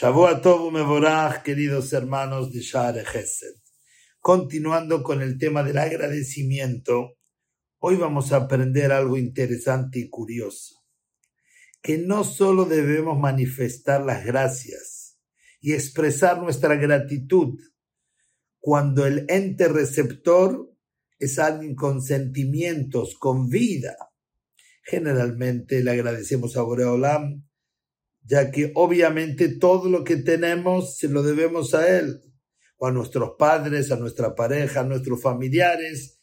Shavuot Tov Mevorach, queridos hermanos de Share Gesed. Continuando con el tema del agradecimiento, hoy vamos a aprender algo interesante y curioso. Que no solo debemos manifestar las gracias y expresar nuestra gratitud cuando el ente receptor es alguien con sentimientos, con vida. Generalmente le agradecemos a Boreolam ya que obviamente todo lo que tenemos se lo debemos a Él, o a nuestros padres, a nuestra pareja, a nuestros familiares,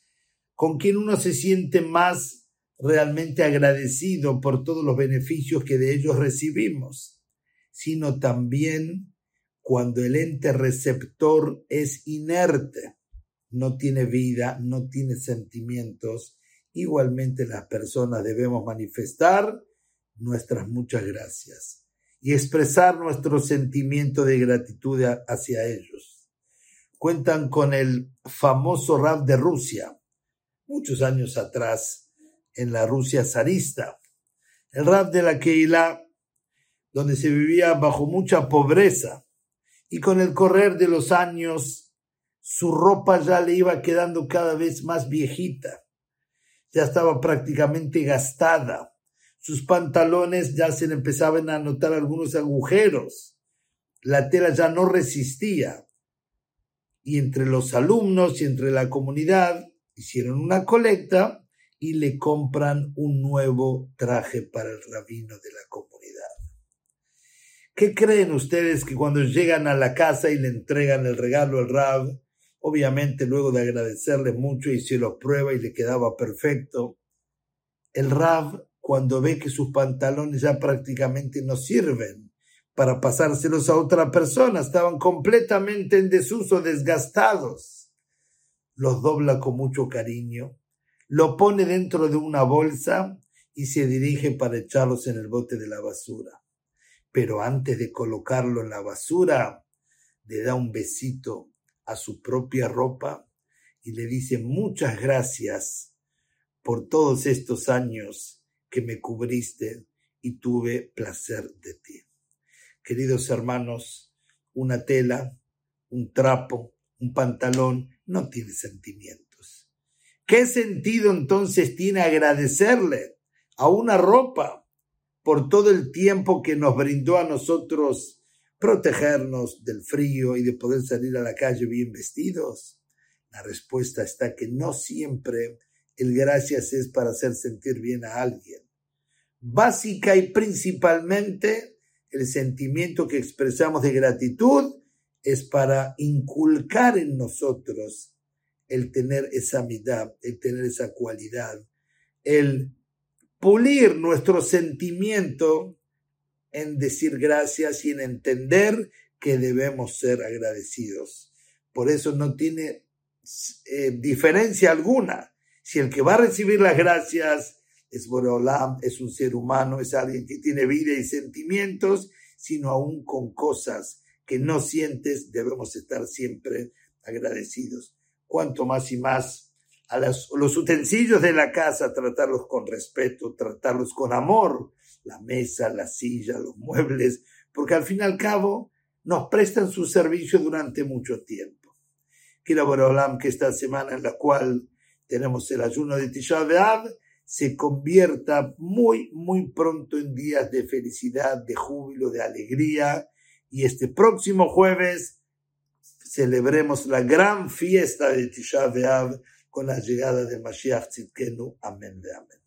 con quien uno se siente más realmente agradecido por todos los beneficios que de ellos recibimos, sino también cuando el ente receptor es inerte, no tiene vida, no tiene sentimientos, igualmente las personas debemos manifestar nuestras muchas gracias y expresar nuestro sentimiento de gratitud hacia ellos. Cuentan con el famoso rap de Rusia, muchos años atrás, en la Rusia zarista. El rap de la Keilah, donde se vivía bajo mucha pobreza y con el correr de los años su ropa ya le iba quedando cada vez más viejita, ya estaba prácticamente gastada sus pantalones ya se le empezaban a notar algunos agujeros. La tela ya no resistía. Y entre los alumnos y entre la comunidad hicieron una colecta y le compran un nuevo traje para el rabino de la comunidad. ¿Qué creen ustedes que cuando llegan a la casa y le entregan el regalo al rab, obviamente luego de agradecerle mucho y se lo prueba y le quedaba perfecto, el rab cuando ve que sus pantalones ya prácticamente no sirven para pasárselos a otra persona, estaban completamente en desuso, desgastados. Los dobla con mucho cariño, lo pone dentro de una bolsa y se dirige para echarlos en el bote de la basura. Pero antes de colocarlo en la basura, le da un besito a su propia ropa y le dice muchas gracias por todos estos años que me cubriste y tuve placer de ti. Queridos hermanos, una tela, un trapo, un pantalón no tiene sentimientos. ¿Qué sentido entonces tiene agradecerle a una ropa por todo el tiempo que nos brindó a nosotros protegernos del frío y de poder salir a la calle bien vestidos? La respuesta está que no siempre el gracias es para hacer sentir bien a alguien básica y principalmente el sentimiento que expresamos de gratitud es para inculcar en nosotros el tener esa mitad, el tener esa cualidad, el pulir nuestro sentimiento en decir gracias y en entender que debemos ser agradecidos. Por eso no tiene eh, diferencia alguna. Si el que va a recibir las gracias es Boreolam, es un ser humano, es alguien que tiene vida y sentimientos, sino aún con cosas que no sientes, debemos estar siempre agradecidos. Cuanto más y más a los utensilios de la casa, tratarlos con respeto, tratarlos con amor, la mesa, la silla, los muebles, porque al fin y al cabo nos prestan su servicio durante mucho tiempo. Quiero Boreolam que esta semana en la cual tenemos el ayuno de Tisha se convierta muy, muy pronto en días de felicidad, de júbilo, de alegría. Y este próximo jueves celebremos la gran fiesta de Tisha B'Av con la llegada de Mashiach Tzidkenu. Amén de amén.